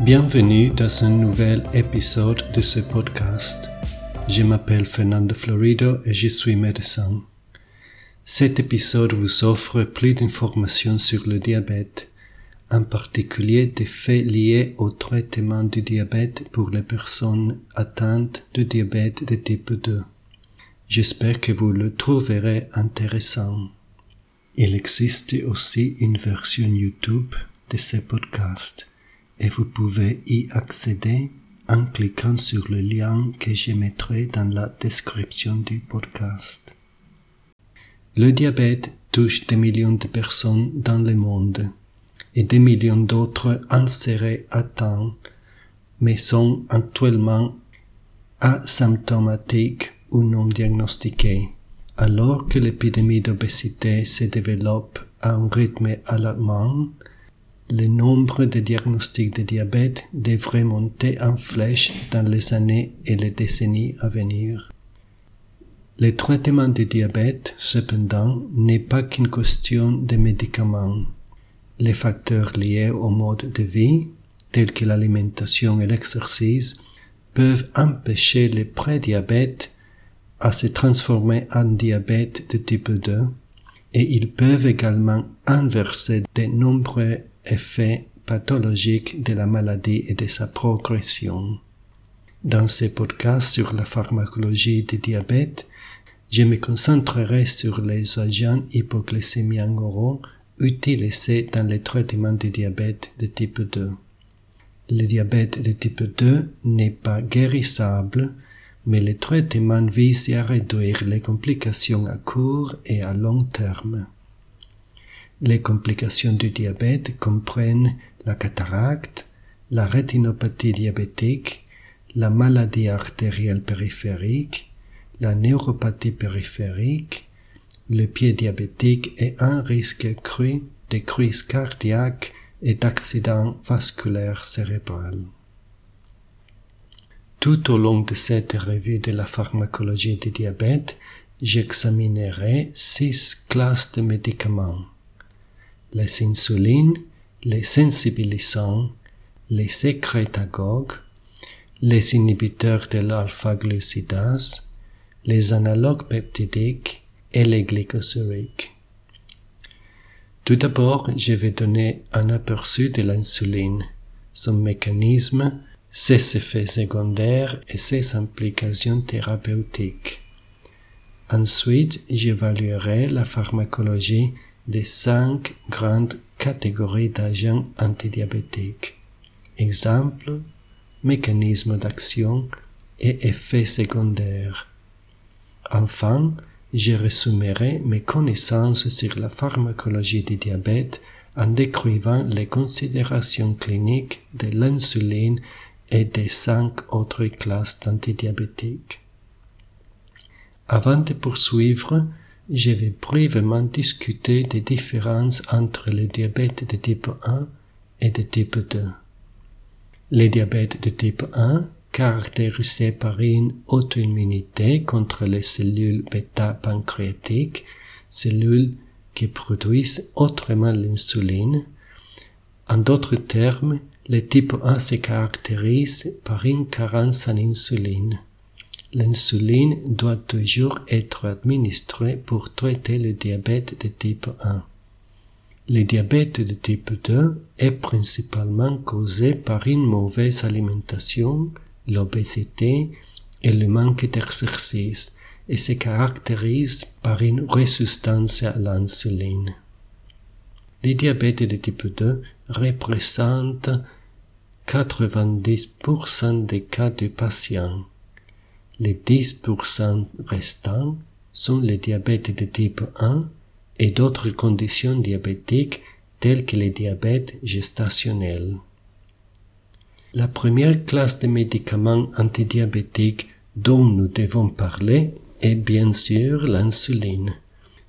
Bienvenue dans un nouvel épisode de ce podcast. Je m'appelle Fernando Florido et je suis médecin. Cet épisode vous offre plus d'informations sur le diabète, en particulier des faits liés au traitement du diabète pour les personnes atteintes de diabète de type 2. J'espère que vous le trouverez intéressant. Il existe aussi une version YouTube de ce podcast et vous pouvez y accéder en cliquant sur le lien que je mettrai dans la description du podcast. Le diabète touche des millions de personnes dans le monde et des millions d'autres en seraient atteints mais sont actuellement asymptomatiques ou non diagnostiqués. Alors que l'épidémie d'obésité se développe à un rythme alarmant, le nombre de diagnostics de diabète devrait monter en flèche dans les années et les décennies à venir. Le traitement du diabète, cependant, n'est pas qu'une question de médicaments. Les facteurs liés au mode de vie, tels que l'alimentation et l'exercice, peuvent empêcher le prédiabète à se transformer en diabète de type 2 et ils peuvent également inverser de nombreux effets pathologiques de la maladie et de sa progression. Dans ce podcast sur la pharmacologie du diabète, je me concentrerai sur les agents hypoglycémiens oraux utilisés dans le traitement du diabète de type 2. Le diabète de type 2 n'est pas guérissable, mais le traitement vise à réduire les complications à court et à long terme. Les complications du diabète comprennent la cataracte, la rétinopathie diabétique, la maladie artérielle périphérique, la neuropathie périphérique, le pied diabétique et un risque cru de crise cardiaque et d'accident vasculaire cérébral. Tout au long de cette revue de la pharmacologie du diabète, j'examinerai six classes de médicaments. Les insulines, les sensibilisants, les sécrétagogues, les inhibiteurs de l'alpha-glucidase, les analogues peptidiques et les glycosuriques. Tout d'abord, je vais donner un aperçu de l'insuline, son mécanisme, ses effets secondaires et ses implications thérapeutiques. Ensuite, j'évaluerai la pharmacologie des cinq grandes catégories d'agents antidiabétiques. Exemple, mécanisme d'action et effets secondaires. Enfin, je résumerai mes connaissances sur la pharmacologie du diabète en décrivant les considérations cliniques de l'insuline et des cinq autres classes d'antidiabétiques. Avant de poursuivre, je vais brièvement discuter des différences entre le diabète de type 1 et de type 2. Le diabète de type 1, caractérisé par une auto-immunité contre les cellules bêta-pancréatiques, cellules qui produisent autrement l'insuline, en d'autres termes, le type 1 se caractérise par une carence en insuline. L'insuline doit toujours être administrée pour traiter le diabète de type 1. Le diabète de type 2 est principalement causé par une mauvaise alimentation, l'obésité et le manque d'exercice et se caractérise par une résistance à l'insuline. Le diabète de type 2 représente 90% des cas de patients. Les 10% restants sont le diabète de type 1 et d'autres conditions diabétiques telles que le diabète gestationnel. La première classe de médicaments antidiabétiques dont nous devons parler est bien sûr l'insuline.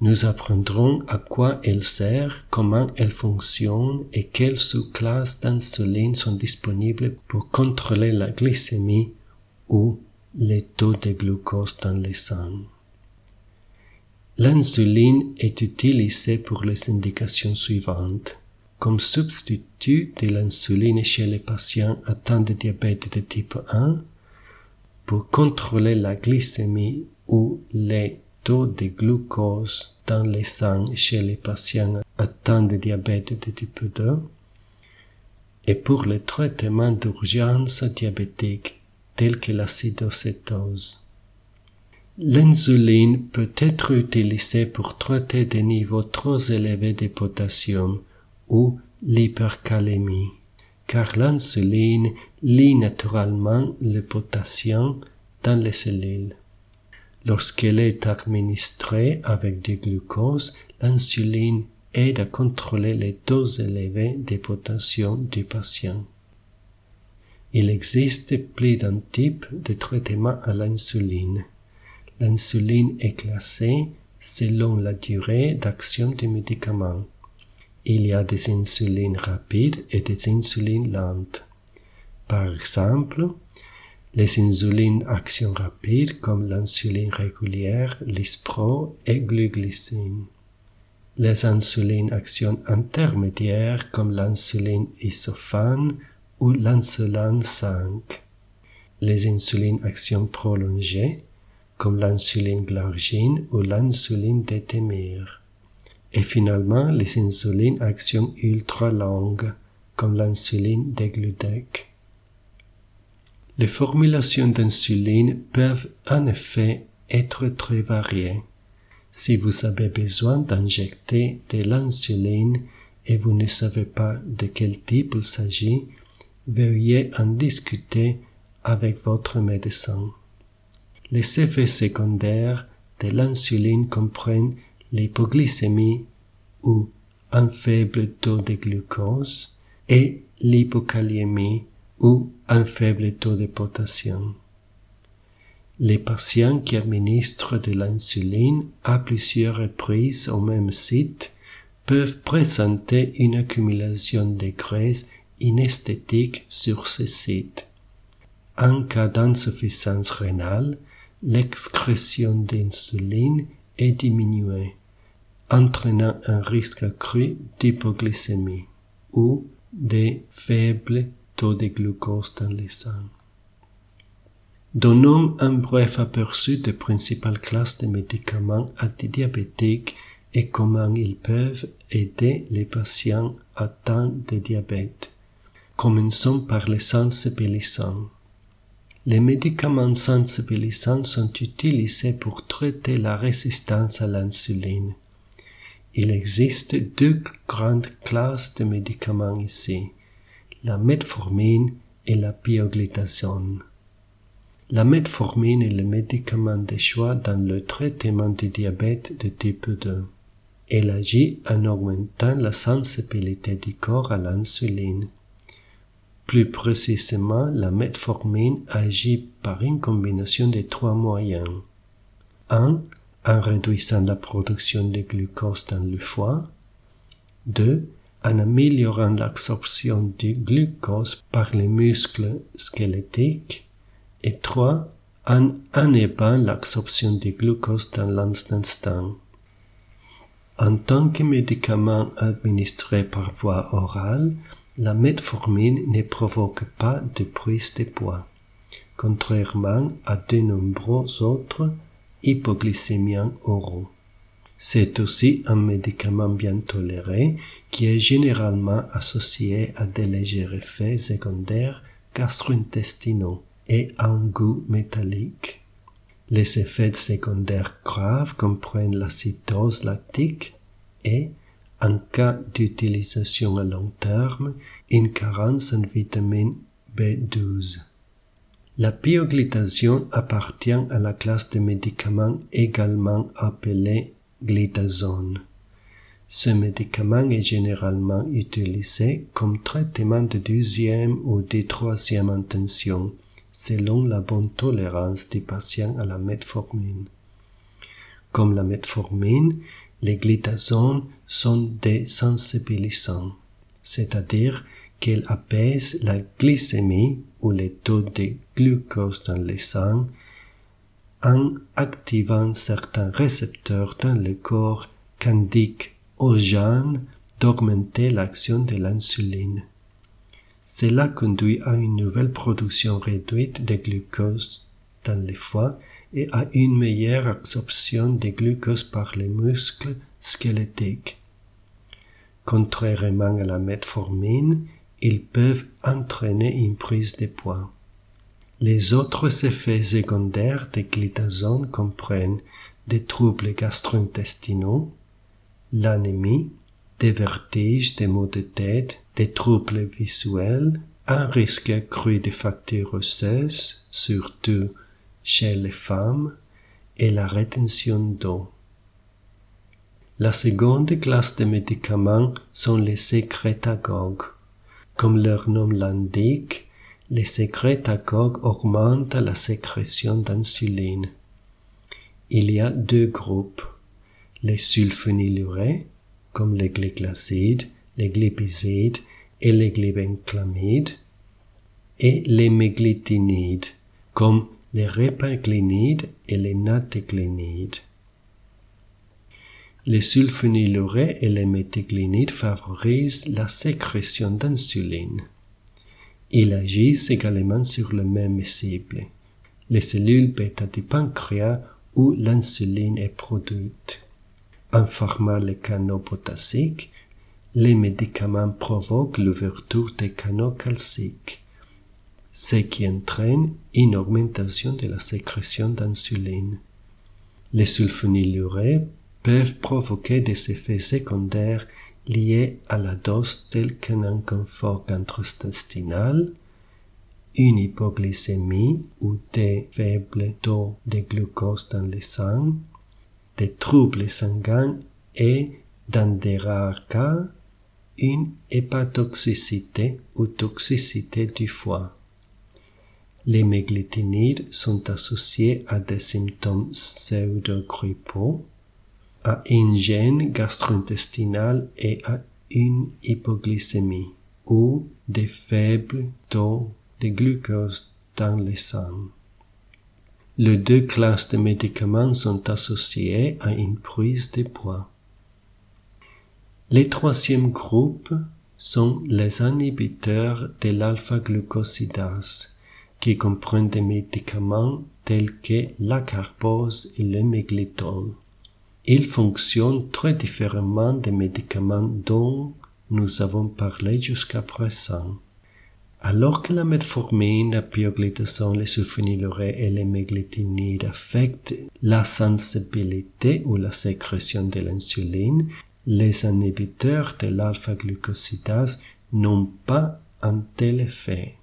Nous apprendrons à quoi elle sert, comment elle fonctionne et quelles sous-classes d'insuline sont disponibles pour contrôler la glycémie ou les taux de glucose dans le sang. L'insuline est utilisée pour les indications suivantes comme substitut de l'insuline chez les patients atteints de diabète de type 1 pour contrôler la glycémie ou les taux de glucose dans les sangs chez les patients atteints de diabète de type 2 et pour le traitement d'urgence diabétique tel que l'acidocétose. L'insuline peut être utilisée pour traiter des niveaux trop élevés de potassium ou l'hypercalémie, car l'insuline lie naturellement le potassium dans les cellules. Lorsqu'elle est administrée avec du glucose, l'insuline aide à contrôler les doses élevées de potassium du patient. Il existe plus d'un type de traitement à l'insuline. L'insuline est classée selon la durée d'action du médicament. Il y a des insulines rapides et des insulines lentes. Par exemple, les insulines action rapide comme l'insuline régulière, l'ISPRO et gluglycine. Les insulines action intermédiaire comme l'insuline isophane ou l'insuline 5. Les insulines action prolongée comme l'insuline glargine ou l'insuline détémir. Et finalement, les insulines action ultra longue comme l'insuline dégludec. Les formulations d'insuline peuvent en effet être très variées. Si vous avez besoin d'injecter de l'insuline et vous ne savez pas de quel type il s'agit, veuillez en discuter avec votre médecin. Les effets secondaires de l'insuline comprennent l'hypoglycémie ou un faible taux de glucose et l'hypokaliémie ou un faible taux de potassium. Les patients qui administrent de l'insuline à plusieurs reprises au même site peuvent présenter une accumulation de graisse inesthétique sur ce site. En cas d'insuffisance rénale, l'excrétion d'insuline est diminuée, entraînant un risque accru d'hypoglycémie ou de faibles taux de glucose dans les sangs. Donnons un bref aperçu des principales classes de médicaments antidiabétiques et comment ils peuvent aider les patients atteints de diabète. Commençons par les sensibilisants. Les médicaments sensibilisants sont utilisés pour traiter la résistance à l'insuline. Il existe deux grandes classes de médicaments ici, la metformine et la pioglitazone. La metformine est le médicament de choix dans le traitement du diabète de type 2. Elle agit en augmentant la sensibilité du corps à l'insuline. Plus précisément, la metformine agit par une combinaison de trois moyens. 1. En réduisant la production de glucose dans le foie. 2. En améliorant l'absorption du glucose par les muscles squelettiques et 3. En inhibant l'absorption du glucose dans l'instant. En tant que médicament administré par voie orale, la metformine ne provoque pas de prise de poids, contrairement à de nombreux autres hypoglycémiens oraux. C'est aussi un médicament bien toléré qui est généralement associé à des légers effets secondaires gastro-intestinaux et un goût métallique. Les effets secondaires graves comprennent l'acidose lactique et, en cas d'utilisation à long terme, une carence en vitamine B12. La pioglitazone appartient à la classe de médicaments également appelés glitazone. Ce médicament est généralement utilisé comme traitement de deuxième ou de troisième intention selon la bonne tolérance des patients à la metformine. Comme la metformine, les glitazones sont des sensibilisants, c'est-à-dire qu'elles apaisent la glycémie ou les taux de glucose dans les sangs en activant certains récepteurs dans le corps qu'indiquent aux gènes d'augmenter l'action de l'insuline. Cela conduit à une nouvelle production réduite de glucose dans les foie et à une meilleure absorption de glucose par les muscles squelettiques. Contrairement à la metformine, ils peuvent entraîner une prise de poids. Les autres effets secondaires des glitazone comprennent des troubles gastro-intestinaux, l'anémie, des vertiges, des maux de tête, des troubles visuels, un risque accru de fractures osseuses, surtout chez les femmes, et la rétention d'eau. La seconde classe de médicaments sont les sécrétagogues. Comme leur nom l'indique, les sécrétagogues augmentent la sécrétion d'insuline. Il y a deux groupes, les sulfonylurées, comme les glyclasides, les glipisides et les glibenclamides, et les méglitinides, comme les réparglinides et les natéglénides. Les sulfonylurées et les méthylglinides favorisent la sécrétion d'insuline. Ils agissent également sur le même cible, les cellules bêta du pancréas où l'insuline est produite. En formant les canaux potassiques, les médicaments provoquent l'ouverture des canaux calciques, ce qui entraîne une augmentation de la sécrétion d'insuline. Les sulfonylurées peuvent provoquer des effets secondaires liés à la dose tels qu'un inconfort gastro-intestinal, une hypoglycémie ou des faibles taux de glucose dans le sang, des troubles sanguins et, dans des rares cas, une hépatotoxicité ou toxicité du foie. Les méglitinides sont associés à des symptômes pseudo-grippaux, à une gêne gastro-intestinale et à une hypoglycémie ou des faibles taux de glucose dans le sang. Les deux classes de médicaments sont associées à une prise de poids. Les troisième groupe sont les inhibiteurs de l'alpha-glucosidase, qui comprennent des médicaments tels que la carbose et le méglitol. Ils fonctionnent très différemment des médicaments dont nous avons parlé jusqu'à présent. Alors que la metformine, la pioglitazone, les sulfonylurées et les méglitinides affectent la sensibilité ou la sécrétion de l'insuline, les inhibiteurs de l'alpha-glucosidase n'ont pas un tel effet.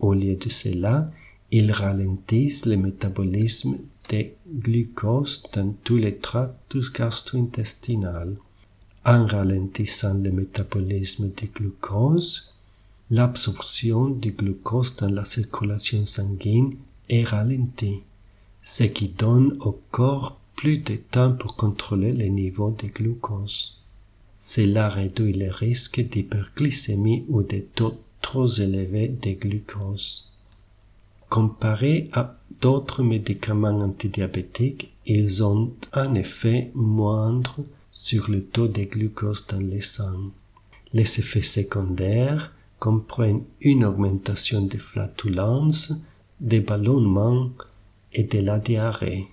Au lieu de cela, ils ralentissent le métabolisme des glucose dans tous les tracts gastro-intestinaux. En ralentissant le métabolisme du glucose, l'absorption du glucose dans la circulation sanguine est ralentie, ce qui donne au corps plus de temps pour contrôler les niveaux de glucose. Cela réduit le risque d'hyperglycémie ou de taux trop élevés de glucose. Comparé à d'autres médicaments antidiabétiques, ils ont un effet moindre sur le taux de glucose dans le sang. Les effets secondaires comprennent une augmentation de flatulence, des ballonnements et de la diarrhée.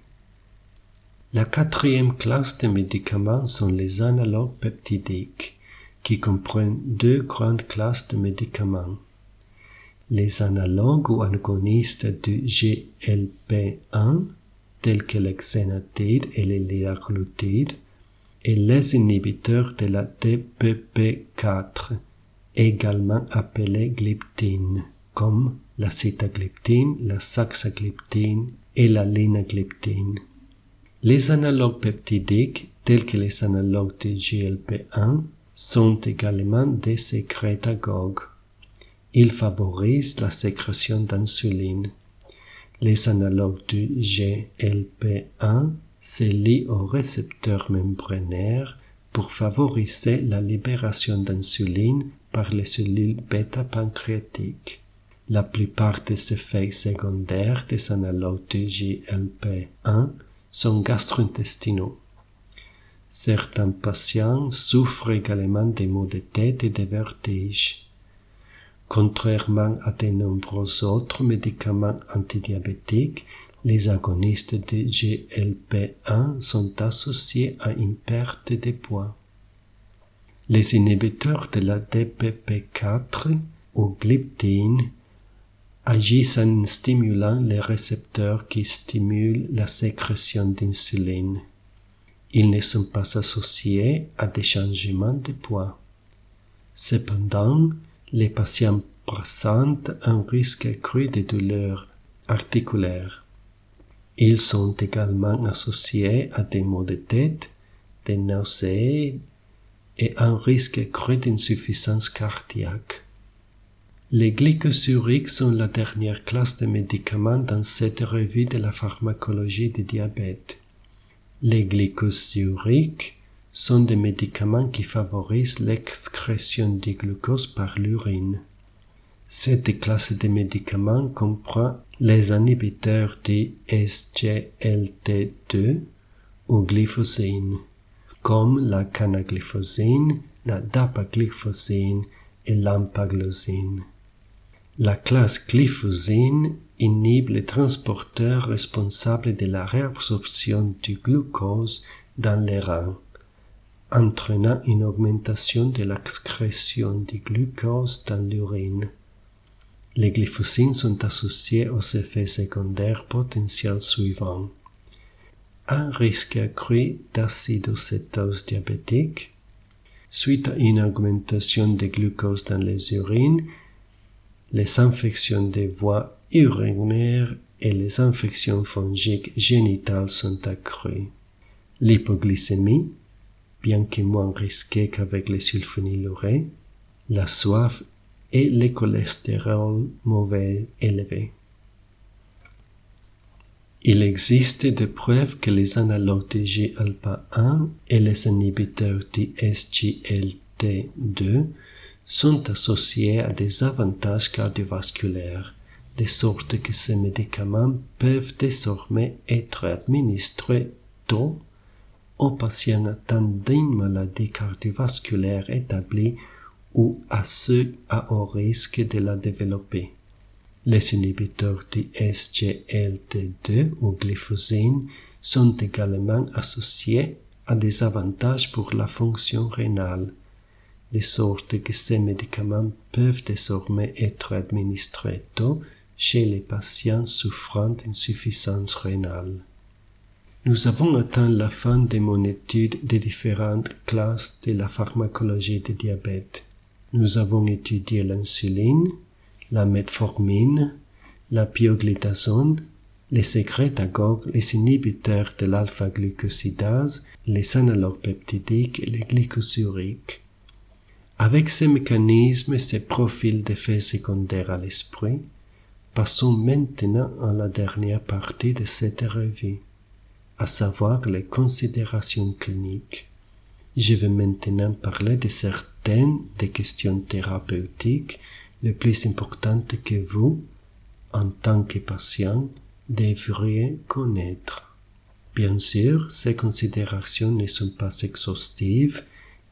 La quatrième classe de médicaments sont les analogues peptidiques, qui comprennent deux grandes classes de médicaments. Les analogues ou agonistes du GLP1, tels que l'exénatide et les liraglutide, et les inhibiteurs de la DPP4, également appelés glyptine, comme la sitagliptine, la saxagliptine et la linagliptine. Les analogues peptidiques, tels que les analogues du GLP1, sont également des sécrétagogues. Ils favorisent la sécrétion d'insuline. Les analogues du GLP1 se lient au récepteur membranaire pour favoriser la libération d'insuline par les cellules bêta-pancréatiques. La plupart des effets secondaires des analogues du GLP1 sont gastro-intestinaux. Certains patients souffrent également des maux de tête et des vertiges. Contrairement à de nombreux autres médicaments antidiabétiques, les agonistes de GLP-1 sont associés à une perte de poids. Les inhibiteurs de la DPP4 ou glyptine agissent en stimulant les récepteurs qui stimulent la sécrétion d'insuline. Ils ne sont pas associés à des changements de poids. Cependant, les patients présentent un risque accru de douleurs articulaires. Ils sont également associés à des maux de tête, des nausées et un risque accru d'insuffisance cardiaque. Les glycosuriques sont la dernière classe de médicaments dans cette revue de la pharmacologie du diabète. Les glycosuriques sont des médicaments qui favorisent l'excrétion du glucose par l'urine. Cette classe de médicaments comprend les inhibiteurs de SGLT2 ou glyphosine, comme la canaglifosine, la dapaglifosine et l'empaglosine. La classe glyphosine inhibe les transporteurs responsables de la réabsorption du glucose dans les reins, entraînant une augmentation de l'excrétion du glucose dans l'urine. Les glyphosines sont associées aux effets secondaires potentiels suivants. Un risque accru d'acidocétose diabétique, suite à une augmentation de glucose dans les urines, les infections des voies urinaires et les infections fongiques génitales sont accrues. L'hypoglycémie, bien que moins risquée qu'avec les sulfonylurées, la soif et le cholestérol mauvais élevé. Il existe des preuves que les analogues de GALPA1 et les inhibiteurs de SGLT2 sont associés à des avantages cardiovasculaires, de sorte que ces médicaments peuvent désormais être administrés tôt aux patients atteints d'une maladie cardiovasculaire établie ou à ceux à haut risque de la développer. Les inhibiteurs de SGLT2 ou glyphosine sont également associés à des avantages pour la fonction rénale, de sorte que ces médicaments peuvent désormais être administrés tôt chez les patients souffrant d'insuffisance rénale. Nous avons atteint la fin de mon étude des différentes classes de la pharmacologie du diabète. Nous avons étudié l'insuline, la metformine, la pioglitazone, les sécrétagogues, les inhibiteurs de l'alpha-glucosidase, les analogues peptidiques et les glycosuriques. Avec ces mécanismes et ces profils d'effets secondaires à l'esprit, passons maintenant à la dernière partie de cette revue, à savoir les considérations cliniques. Je vais maintenant parler de certains des questions thérapeutiques les plus importantes que vous, en tant que patient, devriez connaître. Bien sûr, ces considérations ne sont pas exhaustives,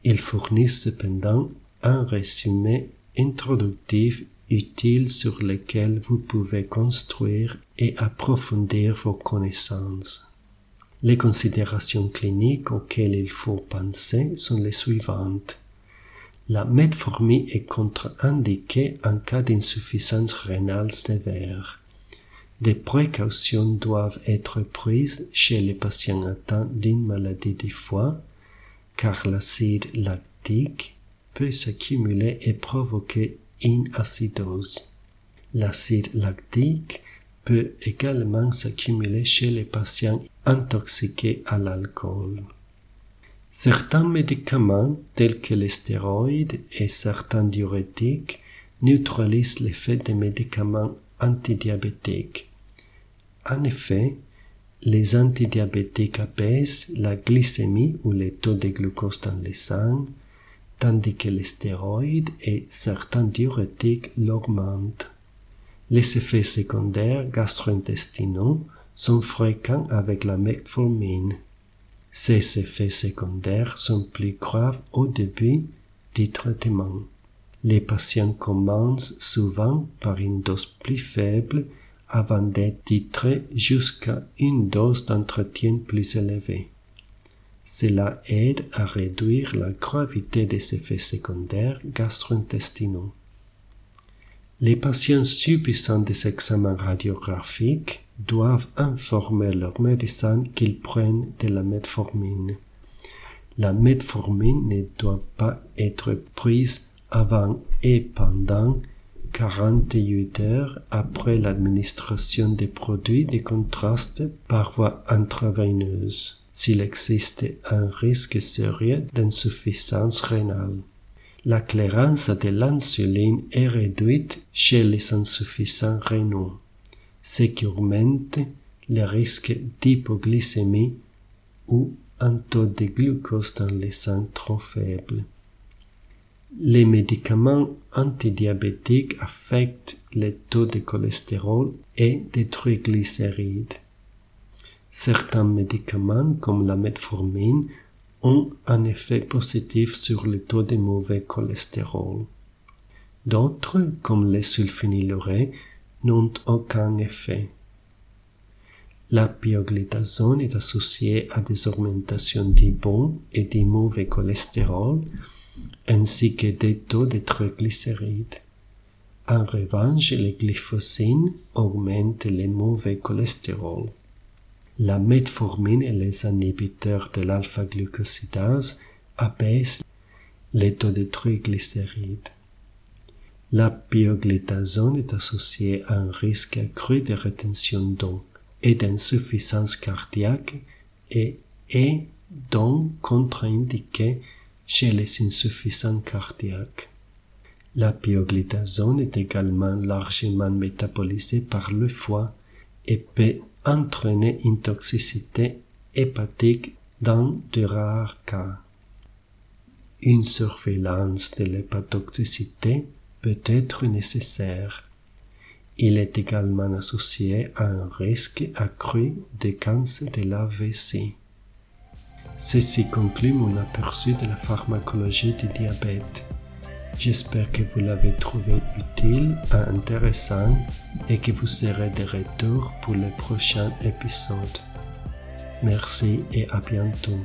ils fournissent cependant un résumé introductif utile sur lequel vous pouvez construire et approfondir vos connaissances. Les considérations cliniques auxquelles il faut penser sont les suivantes. La metformine est contre-indiquée en cas d'insuffisance rénale sévère. Des précautions doivent être prises chez les patients atteints d'une maladie du foie, car l'acide lactique peut s'accumuler et provoquer acidose. L'acide lactique peut également s'accumuler chez les patients intoxiqués à l'alcool. Certains médicaments, tels que les stéroïdes et certains diurétiques, neutralisent l'effet des médicaments antidiabétiques. En effet, les antidiabétiques apaisent la glycémie ou les taux de glucose dans le sang, tandis que les stéroïdes et certains diurétiques l'augmentent. Les effets secondaires gastro-intestinaux sont fréquents avec la metformine. Ces effets secondaires sont plus graves au début du traitement. Les patients commencent souvent par une dose plus faible avant d'être titrés jusqu'à une dose d'entretien plus élevée. Cela aide à réduire la gravité des effets secondaires gastro-intestinaux. Les patients subissant des examens radiographiques doivent informer leur médecin qu'ils prennent de la metformine. La metformine ne doit pas être prise avant et pendant 48 heures après l'administration des produits de contraste par voie intraveineuse s'il existe un risque sérieux d'insuffisance rénale. La clairance de l'insuline est réduite chez les insuffisants rénaux, ce qui augmente le risque d'hypoglycémie ou un taux de glucose dans le sang trop faible. Les médicaments antidiabétiques affectent le taux de cholestérol et des triglycérides. Certains médicaments, comme la metformine, ont un effet positif sur le taux de mauvais cholestérol. D'autres, comme les sulfonylurées, n'ont aucun effet. La pioglitazone est associée à des augmentations du bon et du mauvais cholestérol, ainsi que des taux de triglycérides. En revanche, les glyphosines augmentent le mauvais cholestérol. La metformine et les inhibiteurs de l'alpha-glucosidase abaissent les taux de triglycérides. La pioglitazone est associée à un risque accru de rétention d'eau et d'insuffisance cardiaque et est donc contre-indiquée chez les insuffisants cardiaques. La pioglitazone est également largement métabolisée par le foie et peut entraîner une toxicité hépatique dans de rares cas. Une surveillance de l'hépatotoxicité peut être nécessaire. Il est également associé à un risque accru de cancer de la. Ceci conclut mon aperçu de la pharmacologie du diabète. J'espère que vous l'avez trouvé utile et intéressant et que vous serez de retour pour le prochain épisode. Merci et à bientôt.